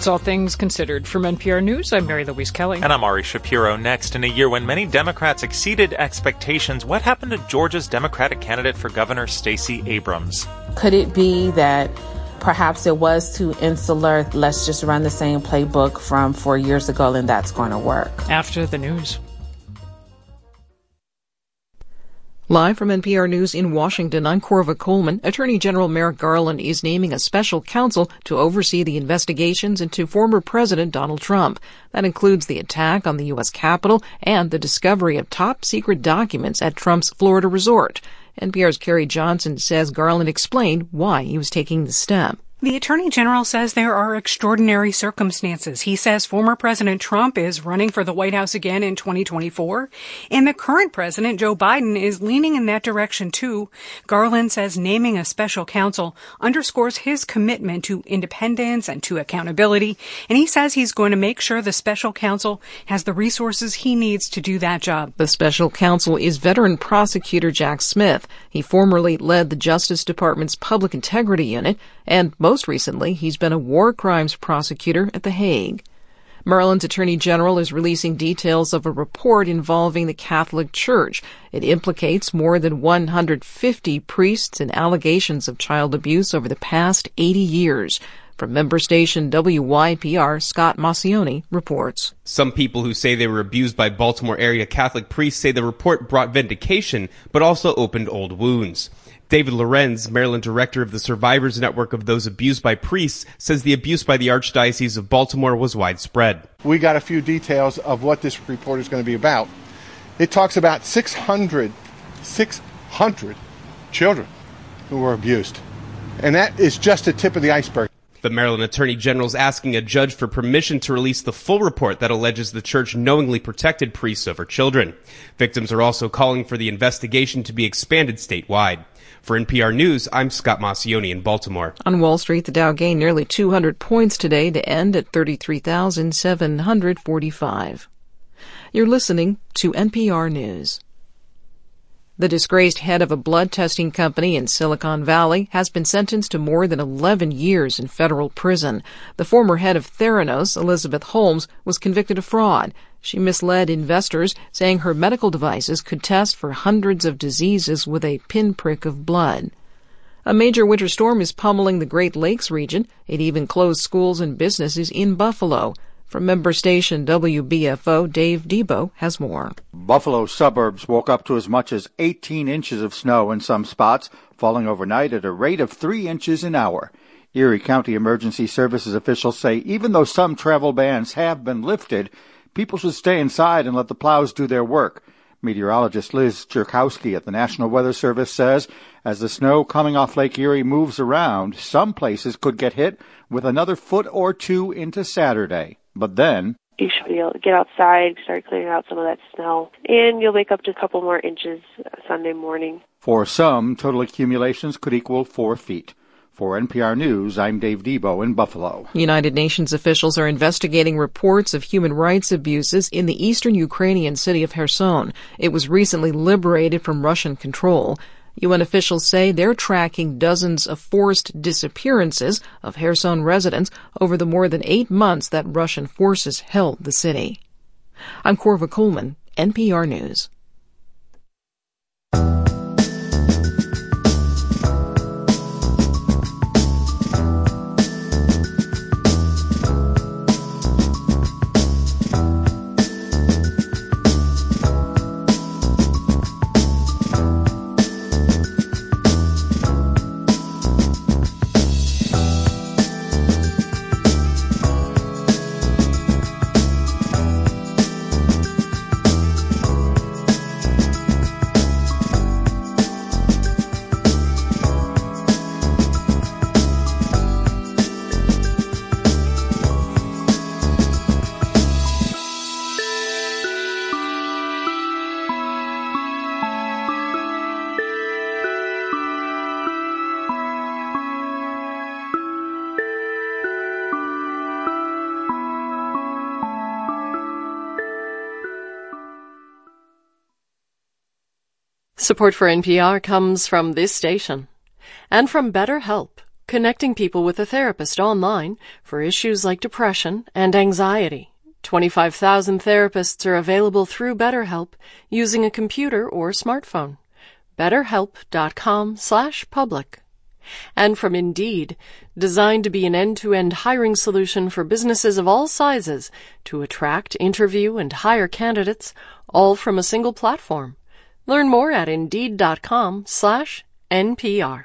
It's All Things Considered. From NPR News, I'm Mary Louise Kelly. And I'm Ari Shapiro. Next, in a year when many Democrats exceeded expectations, what happened to Georgia's Democratic candidate for governor, Stacey Abrams? Could it be that perhaps it was too insular? Let's just run the same playbook from four years ago and that's going to work. After the news. Live from NPR News in Washington, I'm Korva Coleman. Attorney General Merrick Garland is naming a special counsel to oversee the investigations into former President Donald Trump. That includes the attack on the U.S. Capitol and the discovery of top secret documents at Trump's Florida resort. NPR's Carrie Johnson says Garland explained why he was taking the step. The Attorney General says there are extraordinary circumstances. He says former President Trump is running for the White House again in 2024, and the current President Joe Biden is leaning in that direction too. Garland says naming a special counsel underscores his commitment to independence and to accountability, and he says he's going to make sure the special counsel has the resources he needs to do that job. The special counsel is veteran prosecutor Jack Smith. He formerly led the Justice Department's Public Integrity Unit and most recently, he's been a war crimes prosecutor at The Hague. Maryland's Attorney General is releasing details of a report involving the Catholic Church. It implicates more than 150 priests in allegations of child abuse over the past 80 years. From member station WYPR, Scott Maucione reports. Some people who say they were abused by Baltimore area Catholic priests say the report brought vindication, but also opened old wounds. David Lorenz, Maryland director of the Survivors Network of Those Abused by Priests, says the abuse by the Archdiocese of Baltimore was widespread. We got a few details of what this report is going to be about. It talks about 600, 600 children who were abused. And that is just the tip of the iceberg. The Maryland Attorney General is asking a judge for permission to release the full report that alleges the church knowingly protected priests over children. Victims are also calling for the investigation to be expanded statewide. For NPR News, I'm Scott Maucione in Baltimore. On Wall Street, the Dow gained nearly 200 points today to end at 33,745. You're listening to NPR News. The disgraced head of a blood testing company in Silicon Valley has been sentenced to more than 11 years in federal prison. The former head of Theranos, Elizabeth Holmes, was convicted of fraud. She misled investors, saying her medical devices could test for hundreds of diseases with a pinprick of blood. A major winter storm is pummeling the Great Lakes region. It even closed schools and businesses in Buffalo. From member station WBFO, Dave Debo has more. Buffalo suburbs woke up to as much as 18 inches of snow in some spots, falling overnight at a rate of 3 inches an hour. Erie County Emergency Services officials say even though some travel bans have been lifted, people should stay inside and let the plows do their work. Meteorologist Liz Cherkowski at the National Weather Service says as the snow coming off Lake Erie moves around, some places could get hit with another foot or two into Saturday. But then you should be able to get outside, start clearing out some of that snow, and you'll wake up to a couple more inches Sunday morning. For some, total accumulations could equal four feet. For NPR News, I'm Dave Debo in Buffalo. United Nations officials are investigating reports of human rights abuses in the eastern Ukrainian city of Kherson. It was recently liberated from Russian control. UN officials say they're tracking dozens of forced disappearances of Kherson residents over the more than eight months that Russian forces held the city. I'm Korva Coleman, NPR News. Support for NPR comes from this station and from BetterHelp. connecting people with a therapist online for issues like depression and anxiety. 25,000 therapists are available through BetterHelp using a computer or smartphone. BetterHelp.com slash public. And from Indeed, designed to be an end-to-end hiring solution for businesses of all sizes to attract, interview, and hire candidates, all from a single platform. Learn more at Indeed.com slash NPR.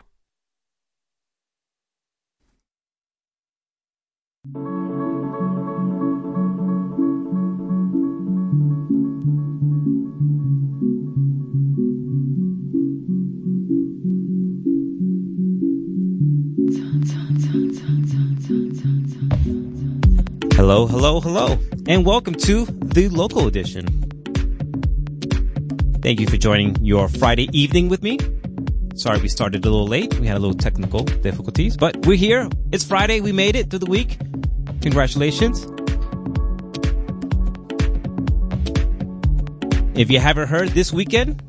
Hello, hello, hello, and welcome to the local edition. Thank you for joining your Friday evening with me. Sorry we started a little late. We had a little technical difficulties, but we're here. It's Friday. We made it through the week. Congratulations. If you haven't heard, this weekend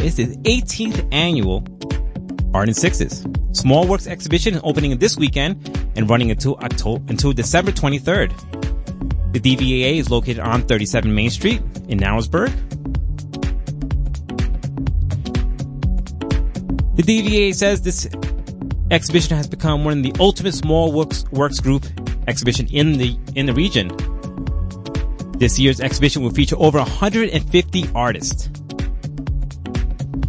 is the 18th annual Art in Sixes. Small Works exhibition opening this weekend and running until October, until December 23rd. The DVAA is located on 37 Main Street in Narrowsburg. The DVA says this exhibition has become one of the ultimate small works, works group exhibition in the, in the region. This year's exhibition will feature over 150 artists.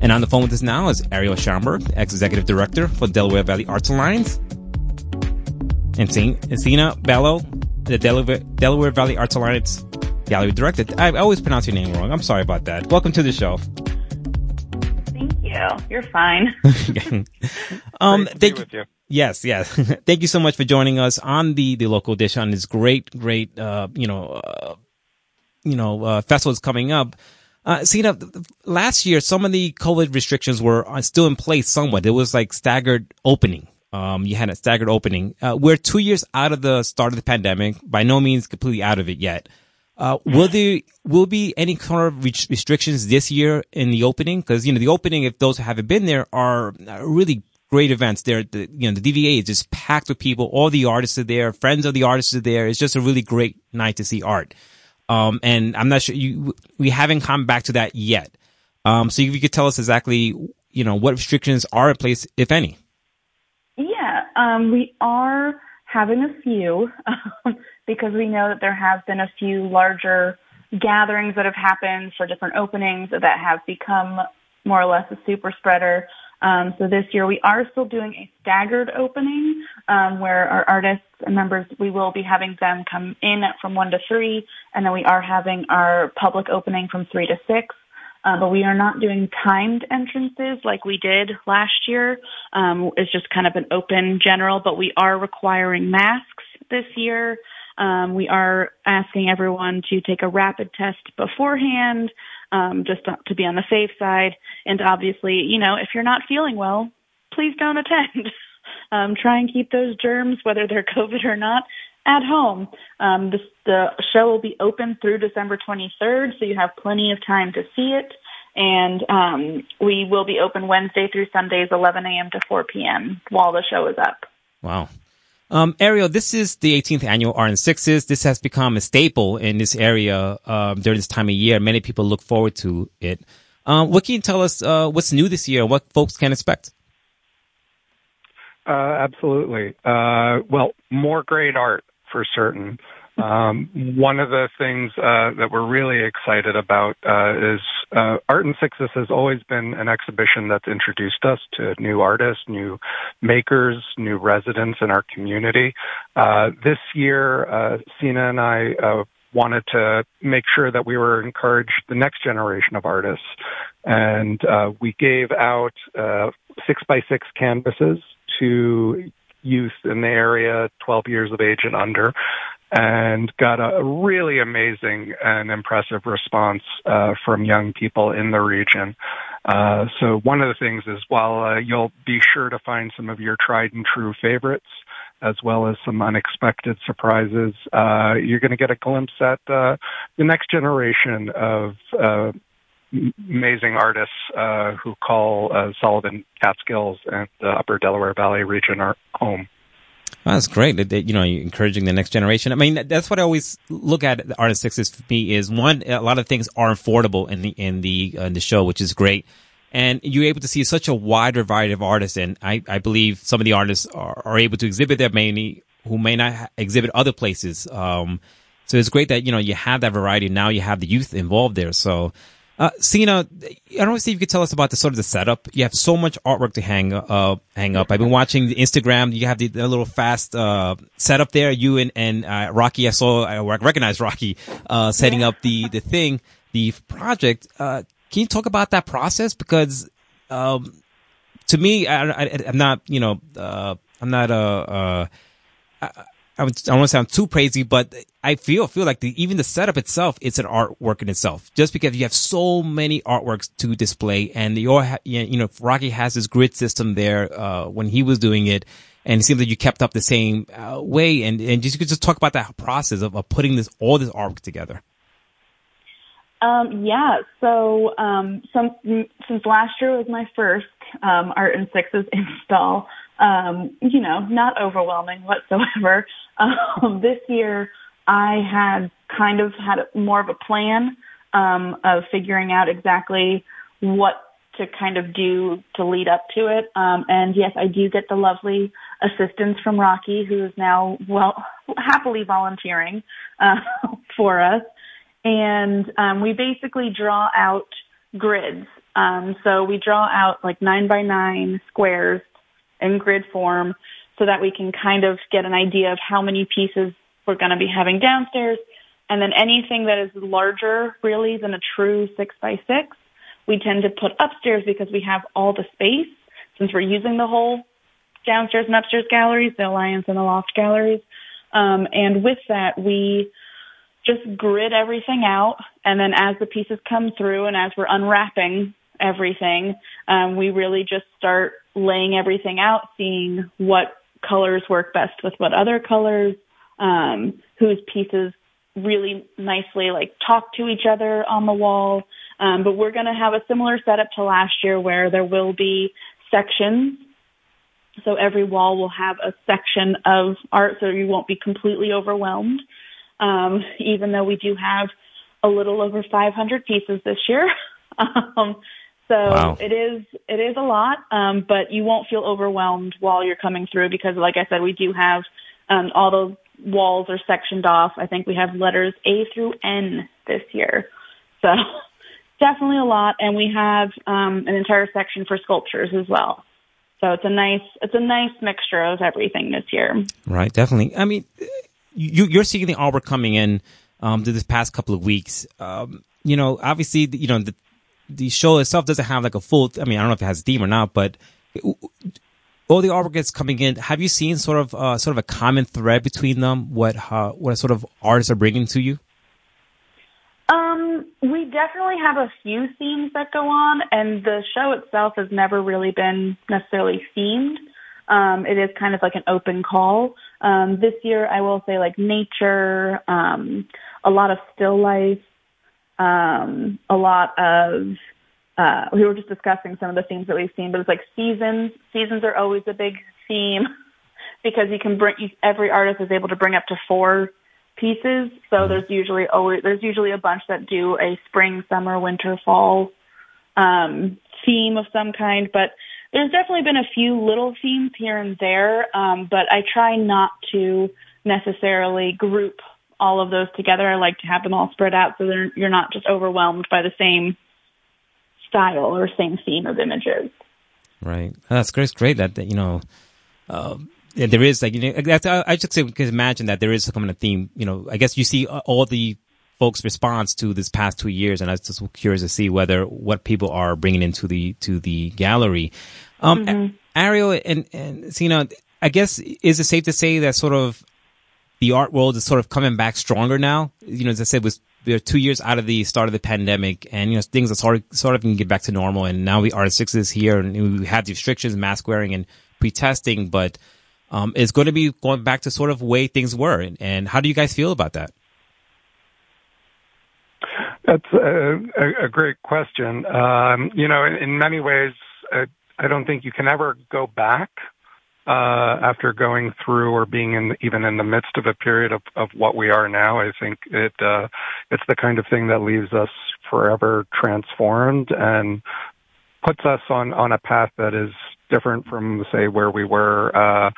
And on the phone with us now is Ariel Shanberg, ex-executive director for Delaware Valley Arts Alliance, and Sina Bello, the Delaware, Delaware Valley Arts Alliance gallery director. I always pronounce your name wrong. I'm sorry about that. Welcome to the show. Thank you. You're fine. um, thank you. you. Yes, yes. thank you so much for joining us on the the local dish on this great, great, uh, you know, uh, you know, uh, festival is coming up. Uh, so, you know, last year, some of the COVID restrictions were uh, still in place somewhat. It was like staggered opening. Um, you had a staggered opening. Uh, we're two years out of the start of the pandemic, by no means completely out of it yet. Uh, will there will be any kind of restrictions this year in the opening? Because you know the opening, if those who haven't been there, are really great events. There, the, you know, the DVA is just packed with people. All the artists are there. Friends of the artists are there. It's just a really great night to see art. Um, and I'm not sure you we haven't come back to that yet. Um, so if you could tell us exactly, you know, what restrictions are in place, if any. Yeah, um, we are having a few um, because we know that there have been a few larger gatherings that have happened for different openings that have become more or less a super spreader. Um, so this year we are still doing a staggered opening um, where our artists and members we will be having them come in from one to three, and then we are having our public opening from three to six. Uh, but we are not doing timed entrances like we did last year. Um, it's just kind of an open general, but we are requiring masks this year. Um, we are asking everyone to take a rapid test beforehand, um, just to be on the safe side. And obviously, you know, if you're not feeling well, please don't attend. um, try and keep those germs, whether they're COVID or not, at home. Um, the, the show will be open through December 23rd, so you have plenty of time to see it. And um, we will be open Wednesday through Sundays, 11 a.m. to 4 p.m. while the show is up. Wow. Um, Ariel, this is the 18th annual Art in Sixes. This has become a staple in this area um, during this time of year. Many people look forward to it. Um, what can you tell us? Uh, what's new this year? What folks can expect? Uh, absolutely. Uh, well, more great art for certain. Um, one of the things uh, that we're really excited about uh, is uh, Art in Sixes has always been an exhibition that's introduced us to new artists, new makers, new residents in our community. Uh, this year, uh, Sina and I uh, wanted to make sure that we were encouraged the next generation of artists, and we gave out six by six canvases to youth in the area, 12 years of age and under, and got a really amazing and impressive response uh, from young people in the region. Uh, so one of the things is while uh, you'll be sure to find some of your tried and true favorites, as well as some unexpected surprises, uh, you're going to get a glimpse at uh, the next generation of uh, amazing artists uh, who call Sullivan Catskills and the Upper Delaware Valley region our home. That's great. You know, encouraging the next generation. I mean, that's what I always look at. The Art in Sixes for me is one. A lot of things are affordable in the in the uh, in the show, which is great. And you're able to see such a wide variety of artists, and I, I believe some of the artists are, are able to exhibit their many who may not exhibit other places. Um, so it's great that, you know, you have that variety. Now you have the youth involved there. So, uh, Sina, I don't know if you could tell us about the sort of the setup. You have so much artwork to hang, uh, hang up. I've been watching the Instagram. You have the, the little fast, uh, setup there. You and, and, uh, Rocky, I saw, I recognize Rocky, uh, setting up the, the thing, the project. Uh, can you talk about that process? Because, um, to me, I, am not, you know, uh, I'm not, uh, I, don't want to sound too crazy, but I feel feel like the, even the setup itself, it's an artwork in itself. Just because you have so many artworks to display, and your you know Rocky has his grid system there uh, when he was doing it, and it seems like you kept up the same uh, way. And and just you could just talk about that process of, of putting this all this artwork together. Um, yeah, so um, some, since last year was my first um, Art in Sixes install, um, you know, not overwhelming whatsoever. Um, this year, I had kind of had more of a plan um, of figuring out exactly what to kind of do to lead up to it. Um, and yes, I do get the lovely assistance from Rocky, who is now well happily volunteering uh, for us. And um, we basically draw out grids. Um, so we draw out like nine by nine squares in grid form so that we can kind of get an idea of how many pieces we're going to be having downstairs. And then anything that is larger really than a true six by six, we tend to put upstairs because we have all the space since we're using the whole downstairs and upstairs galleries, the Alliance and the Loft galleries. Um, and with that, we just grid everything out. And then as the pieces come through and as we're unwrapping everything, um, we really just start laying everything out, seeing what colors work best with what other colors, um, whose pieces really nicely like talk to each other on the wall. Um, but we're going to have a similar setup to last year where there will be sections. So every wall will have a section of art so you won't be completely overwhelmed. Um, even though we do have a little over 500 pieces this year. um, so wow. it is it is a lot, um, but you won't feel overwhelmed while you're coming through because, like I said, we do have um, all the walls are sectioned off. I think we have letters A through N this year, so definitely a lot. And we have um, an entire section for sculptures as well. So it's a nice it's a nice mixture of everything this year. Right, definitely. I mean, you, you're seeing the artwork coming in um, to this past couple of weeks. Um, you know, obviously, you know the the show itself doesn't have like a full. I mean, I don't know if it has a theme or not, but all the artwork that's coming in. Have you seen sort of uh, sort of a common thread between them? What uh, what sort of artists are bringing to you? Um, we definitely have a few themes that go on, and the show itself has never really been necessarily themed. Um, it is kind of like an open call. Um, this year, I will say like nature, um, a lot of still life, um, a lot of uh, we were just discussing some of the themes that we've seen, but it's like seasons. Seasons are always a big theme because you can bring every artist is able to bring up to four pieces. So mm-hmm. there's usually always there's usually a bunch that do a spring, summer, winter, fall um, theme of some kind. But there's definitely been a few little themes here and there. Um, but I try not to necessarily group all of those together. I like to have them all spread out so you're not just overwhelmed by the same style or same theme of images. Right. That's great. It's great that, you know, uh, there is like, you know, I just can imagine that there is some kind of theme, you know, I guess you see all the folks' response to this past two years, and I was just curious to see whether what people are bringing into the, to the gallery. Um, mm-hmm. Ariel and, and, so, you know, I guess, is it safe to say that sort of the art world is sort of coming back stronger now. You know, as I said, was we're two years out of the start of the pandemic, and you know things are sort of sort of can get back to normal. And now we are six is here, and we had the restrictions, mask wearing, and pre-testing, but um, it's going to be going back to sort of way things were. And, and how do you guys feel about that? That's a, a, a great question. Um, you know, in, in many ways, uh, I don't think you can ever go back after going through or being in even in the midst of a period of, of what we are now. I think it uh, it's the kind of thing that leaves us forever transformed and puts us on on a path that is different from say where we were uh,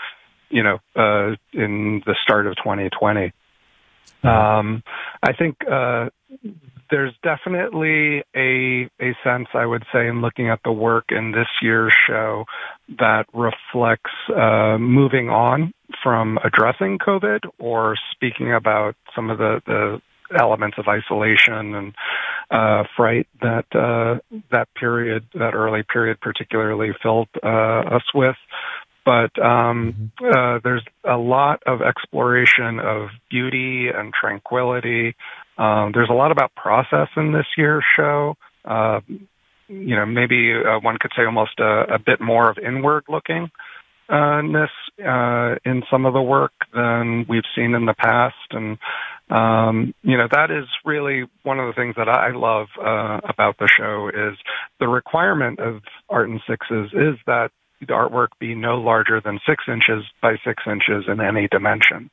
you know uh, in the start of 2020. Um, I think uh, there's definitely a a sense I would say in looking at the work in this year's show that reflects uh, moving on from addressing COVID or speaking about some of the the elements of isolation and uh, fright that uh, that period, that early period, particularly filled uh, us with. But um, mm-hmm. uh, there's a lot of exploration of beauty and tranquility. Um, there's a lot about process in this year's show. Uh, you know, maybe uh, one could say almost a, a bit more of inward looking uh, ness uh, in some of the work than we've seen in the past, and um, you know that is really one of the things that I love uh, about the show is the requirement of Art in Sixes is that the artwork be no larger than six inches by six inches in any dimension.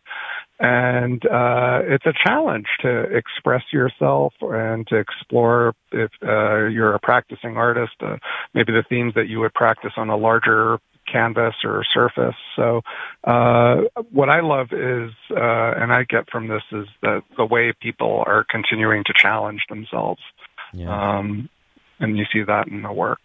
And uh, it's a challenge to express yourself and to explore if uh, you're a practicing artist, uh, maybe the themes that you would practice on a larger canvas or surface. So uh, what I love is, uh, and I get from this is that the way people are continuing to challenge themselves. Yeah. Um, and you see that in the work.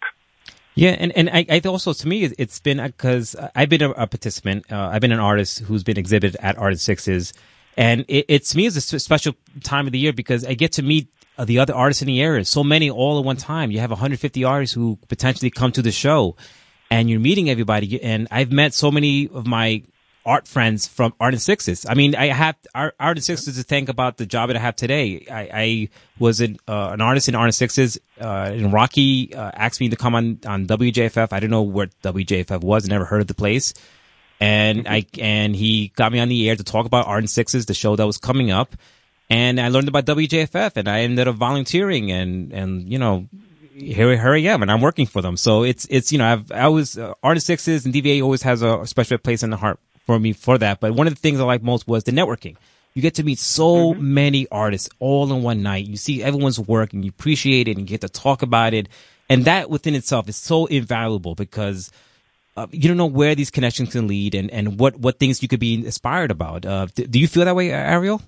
Yeah, and and I, I also to me it's been because I've been a, a participant. Uh, I've been an artist who's been exhibited at Art in Sixes, and it, to me it's a special time of the year because I get to meet uh, the other artists in the area. So many all at one time. You have 150 artists who potentially come to the show, and you're meeting everybody. And I've met so many of my art friends from Art in Sixes. I mean, I have Art, art in Sixes to think about the job that I have today. I, I was an, uh, an artist in Art in Sixes, uh, and Rocky, uh, asked me to come on, on WJFF. I didn't know what WJFF was, never heard of the place. And I, and he got me on the air to talk about Art in Sixes, the show that was coming up. And I learned about WJFF and I ended up volunteering and, and, you know, here, here I am and I'm working for them. So it's, it's, you know, I've, I was, uh, Art in Sixes and DVA always has a special place in the heart for me for that. But one of the things I like most was the networking. You get to meet so mm-hmm. many artists all in one night. You see everyone's work and you appreciate it and you get to talk about it. And that within itself is so invaluable because uh, you don't know where these connections can lead and, and what, what things you could be inspired about. Uh, do, do you feel that way, Ariel?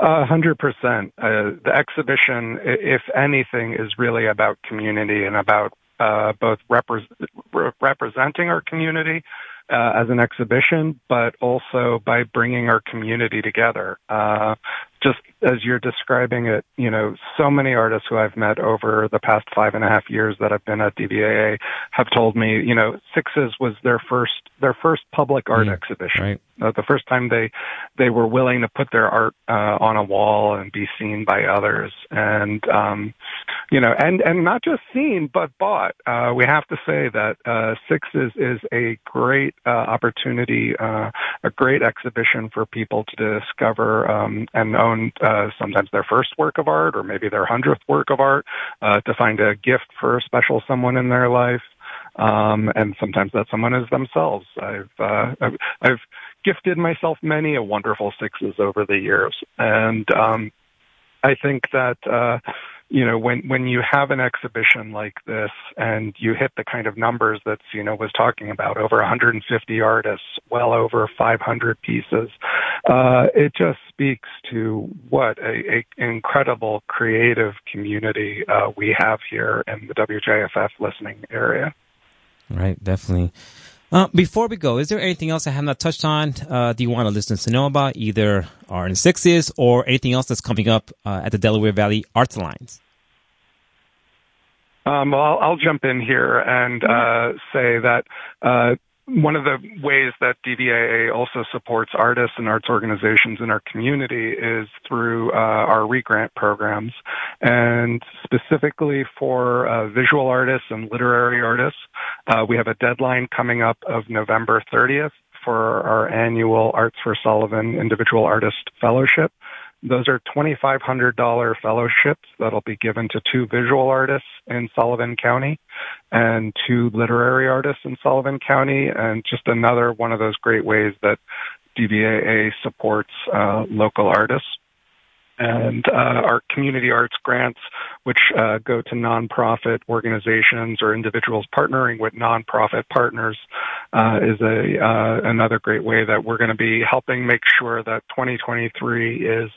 A hundred percent. Uh, the exhibition, if anything, is really about community and about uh, both repre- re- representing our community, as an exhibition, but also by bringing our community together. Uh, just as you're describing it, you know, so many artists who I've met over the past five and a half years that I've been at DVAA have told me, you know, Sixes was their first their first public art mm, exhibition. Right. Uh, the first time they they were willing to put their art uh, on a wall and be seen by others, and um, you know, and and not just seen but bought. Uh, we have to say that uh, Sixes is a great uh, opportunity, uh, a great exhibition for people to discover um, and own uh, sometimes their first work of art or maybe their hundredth work of art, uh, to find a gift for a special someone in their life. Um, and sometimes that someone is themselves. I've, uh, I've, I've gifted myself many a wonderful sixes over the years. And, um, I think that, uh, you know, when, when you have an exhibition like this and you hit the kind of numbers that Sina was talking about, over 150 artists, well over 500 pieces, uh, it just speaks to what a, a incredible creative community uh, we have here in the WJFF listening area. Right, definitely. Uh, before we go, is there anything else I have not touched on? Uh, do you want our listeners to know about either Art in Sixes or anything else that's coming up uh, at the Delaware Valley Arts Alliance? Um, well, I'll, I'll, jump in here and uh, say that uh, one of the ways that DVAA also supports artists and arts organizations in our community is through uh, our regrant programs, and specifically for uh, visual artists and literary artists, uh, we have a deadline coming up of November 30th for our annual Arts for Sullivan Individual Artist Fellowship. Those are $2,500 fellowships that'll be given to two visual artists in Sullivan County and two literary artists in Sullivan County, and just another one of those great ways that DVAA supports uh, local artists and uh, our community arts grants, which uh, go to nonprofit organizations or individuals partnering with nonprofit partners, uh, is a uh, another great way that we're going to be helping make sure that 2023 is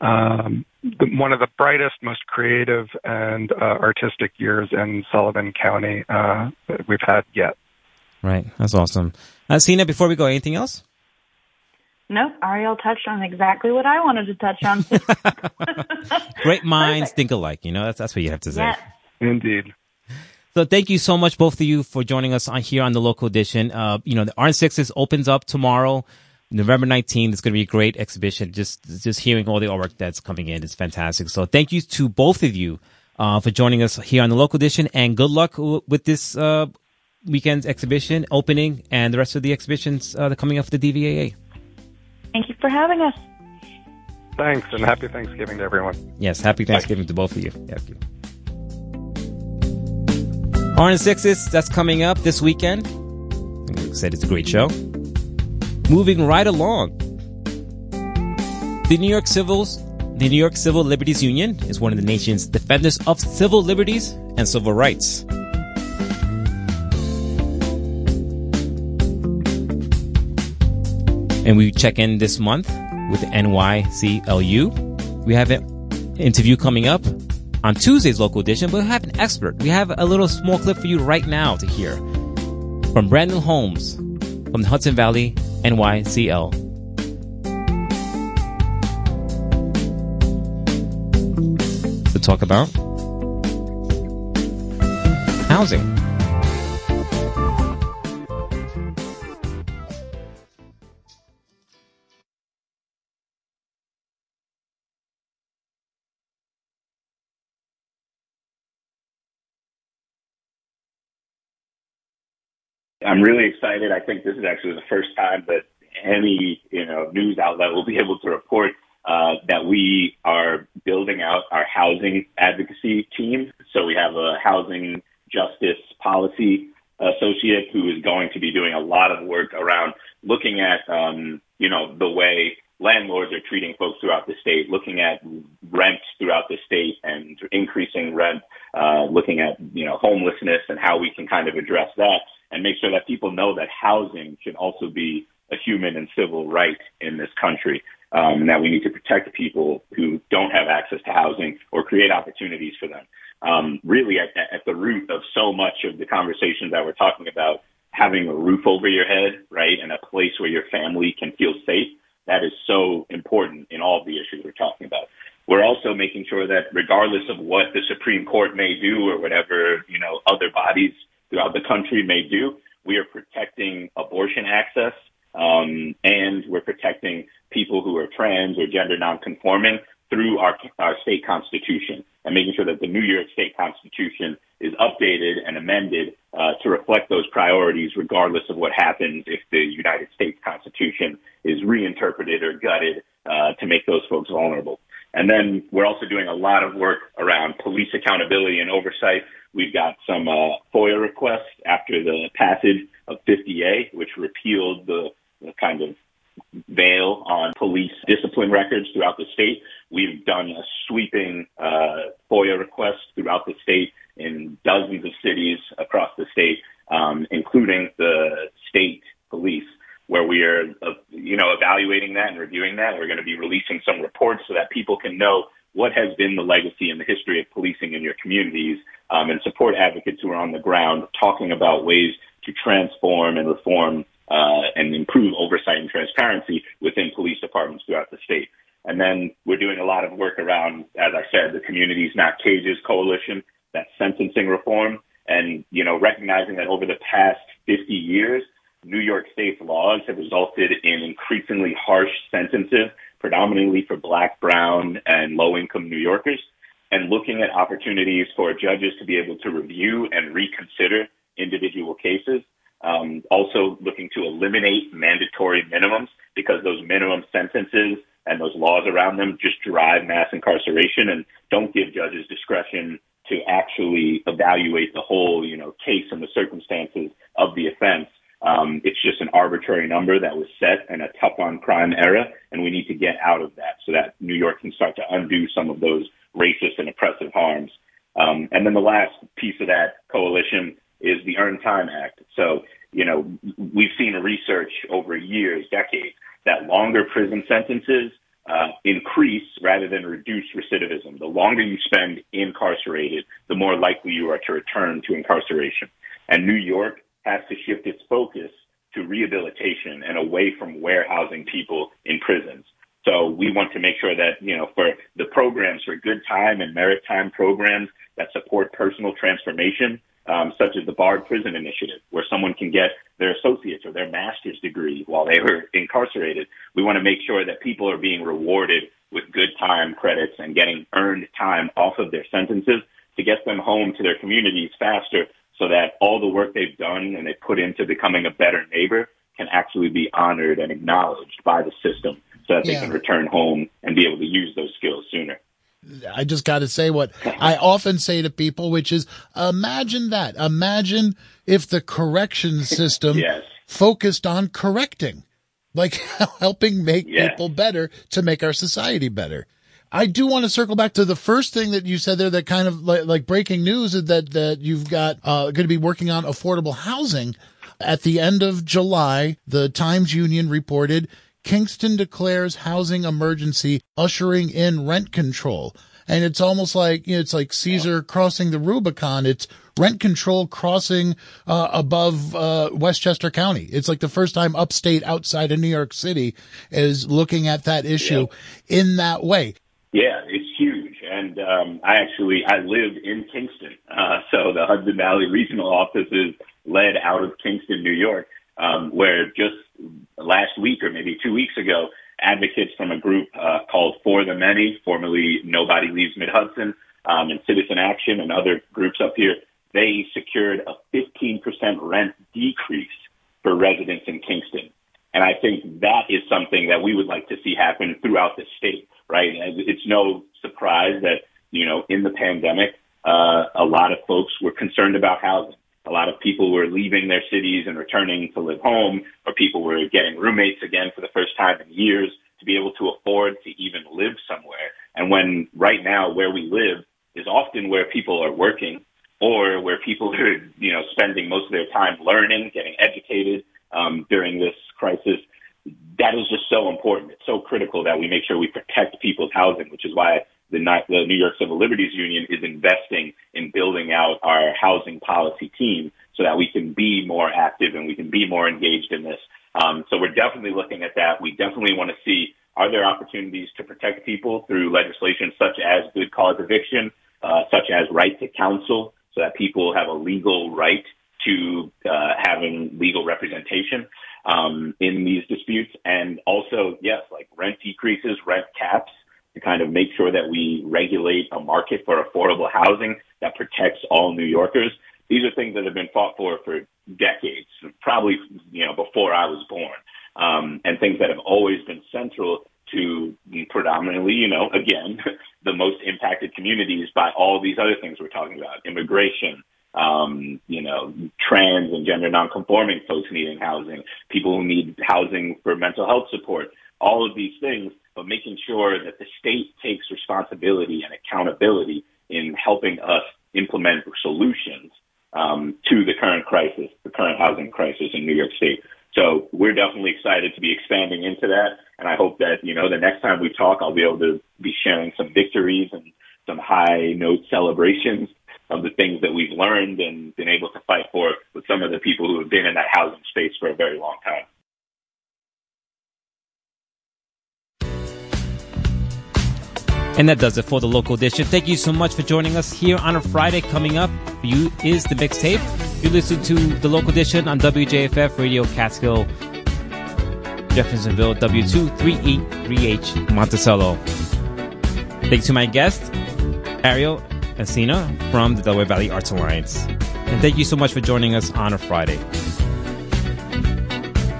um, the, one of the brightest, most creative, and uh, artistic years in Sullivan County uh, that we've had yet. Right, that's awesome. Uh, Sina, before we go, anything else? Nope, Ariel touched on exactly what I wanted to touch on. Great minds Perfect. think alike. You know, that's that's what you have to say. Yes. Indeed. So thank you so much, both of you, for joining us on here on the local edition. Uh, you know, the Art Sixes opens up tomorrow, November 19th. It's going to be a great exhibition. Just, just hearing all the artwork that's coming in is fantastic. So thank you to both of you, uh, for joining us here on the local edition and good luck with this, uh, weekend's exhibition opening and the rest of the exhibitions, uh, that are coming up for the DVAA. Thank you for having us. Thanks, and happy Thanksgiving to everyone. Yes, happy Thanksgiving Bye. to both of you. Thank you. Art in Sixes, that's coming up this weekend. Like I said, it's a great show. Moving right along. The New York Civils, the New York Civil Liberties Union is one of the nation's defenders of civil liberties and civil rights. And we check in this month with NYCLU. We have an interview coming up on Tuesday's local edition, but we have an expert. We have a little small clip for you right now to hear from Brandon Holmes from the Hudson Valley NYCL. To talk about housing. I'm really excited. I think this is actually the first time that any you know news outlet will be able to report uh, that we are building out our housing advocacy team. So we have a housing justice policy associate who is going to be doing a lot of work around looking at um, you know the way landlords are treating folks throughout the state, looking at rent throughout the state and increasing rent, uh, looking at you know homelessness and how we can kind of address that and make sure that people know that housing should also be a human and civil right in this country. Um, and that we need to protect people who don't have access to housing or create opportunities for them. Um, really, at, at the root of so much of the conversations that we're talking about, having a roof over your head, right, and a place where your family can feel safe, that is so important in all of the issues we're talking about. We're also making sure that regardless of what the Supreme Court may do or whatever, you know, other bodies throughout the country may do. We are protecting abortion access, um, and we're protecting people who are trans or gender nonconforming through our, our state constitution and making sure that the New York State Constitution is updated and amended uh, to reflect those priorities, regardless of what happens if the United States Constitution is reinterpreted or gutted uh, to make those folks vulnerable. And then we're also doing a lot of work around police accountability and oversight. We've got some uh, FOIA requests after the passage of 50A, which repealed the, the kind of veil on police discipline records throughout the state. We've done a sweeping uh, FOIA request throughout the state in dozens of cities across the state, um, including the state police, where we are, uh, you know, evaluating that and reviewing that. We're going to be releasing some reports so that people can know what has been the legacy and the history of policing in your communities um, and support advocates who are on the ground talking about ways to transform and reform uh, and improve oversight and transparency within police departments throughout the state. And then we're doing a lot of work around, as I said, the Communities Not Cages Coalition, that sentencing reform, and you know recognizing that over the past 50 years, New York State's laws have resulted in increasingly harsh sentences, predominantly for Black, Brown, and low-income New Yorkers and looking at opportunities for judges to be able to review and reconsider individual cases. Um, also looking to eliminate mandatory minimums because those minimum sentences and those laws around them just drive mass incarceration and don't give judges discretion to actually evaluate the whole, you know, case and the circumstances of the offense. Um, it's just an arbitrary number that was set in a tough on crime era, and we need to get out of that so that New York can start to undo some of those racist and oppressive harms. Um, and then the last piece of that coalition is the Earned Time Act. So, you know, we've seen research over years, decades, that longer prison sentences uh, increase rather than reduce recidivism. The longer you spend incarcerated, the more likely you are to return to incarceration. And New York has to shift its focus to rehabilitation and away from warehousing people in prisons. So we want to make sure that, you know, for the programs for good time and merit time programs that support personal transformation, um, such as the Bard Prison Initiative, where someone can get their associate's or their master's degree while they were incarcerated. We want to make sure that people are being rewarded with good time credits and getting earned time off of their sentences to get them home to their communities faster so that all the work they've done and they put into becoming a better neighbor can actually be honored and acknowledged by the system so that yeah. they can return home and be able to use those skills sooner. I just got to say what I often say to people, which is imagine that. Imagine if the correction system yes. focused on correcting, like helping make yes. people better to make our society better. I do want to circle back to the first thing that you said there that kind of like, like breaking news is that, that you've got, uh, going to be working on affordable housing. At the end of July, the Times Union reported Kingston declares housing emergency, ushering in rent control. And it's almost like, you know, it's like Caesar crossing the Rubicon. It's rent control crossing uh, above uh, Westchester County. It's like the first time upstate outside of New York City is looking at that issue yeah. in that way. Yeah, it's huge. And um, I actually I live in Kingston, uh, so the Hudson Valley Regional Office is led out of Kingston, New York, um, where just last week or maybe two weeks ago, advocates from a group uh, called For the Many, formerly Nobody Leaves Mid Hudson, um, and Citizen Action and other groups up here, they secured a 15% rent decrease for residents in Kingston. And I think that is something that we would like to see happen throughout the state, right? It's no surprise that, you know, in the pandemic, uh, a lot of folks were concerned about housing. A lot of people were leaving their cities and returning to live home, or people were getting roommates again for the first time in years to be able to afford to even live somewhere. And when right now where we live is often where people are working or where people are, you know, spending most of their time learning, getting educated um, during this crisis, that is just so important. It's so critical that we make sure we protect people's housing, which is why the, the New York Civil Liberties Union is investing in building out our housing policy team so that we can be more active and we can be more engaged in this. Um, so we're definitely looking at that. We definitely want to see are there opportunities to protect people through legislation such as good cause eviction, uh, such as right to counsel, so that people have a legal right to uh, having legal representation um, in these disputes, and also yes, like rent decreases, rent caps to kind of make sure that we regulate a market for affordable housing that protects all New Yorkers. These are things that have been fought for for decades, probably, you know, before I was born, um, and things that have always been central to predominantly, you know, again, the most impacted communities by all these other things we're talking about, immigration, um, you know, trans and gender nonconforming folks needing housing, people who need housing for mental health support, all of these things but making sure that the state takes responsibility and accountability in helping us implement solutions um, to the current crisis, the current housing crisis in New York State. So we're definitely excited to be expanding into that. And I hope that, you know, the next time we talk, I'll be able to be sharing some victories and some high note celebrations of the things that we've learned and been able to fight for with some of the people who have been in that housing space for a very long time. And that does it for the local edition. Thank you so much for joining us here on a Friday. Coming up for you is the mixtape. You listen to the local edition on WJFF Radio Catskill, Jeffersonville, W238 Monticello. Thanks to my guest, Ariel Encina from the Delaware Valley Arts Alliance. And thank you so much for joining us on a Friday.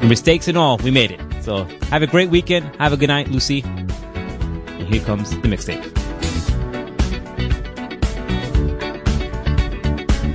Mistakes and all, we made it. So have a great weekend. Have a good night, Lucy. And here comes the mixtape.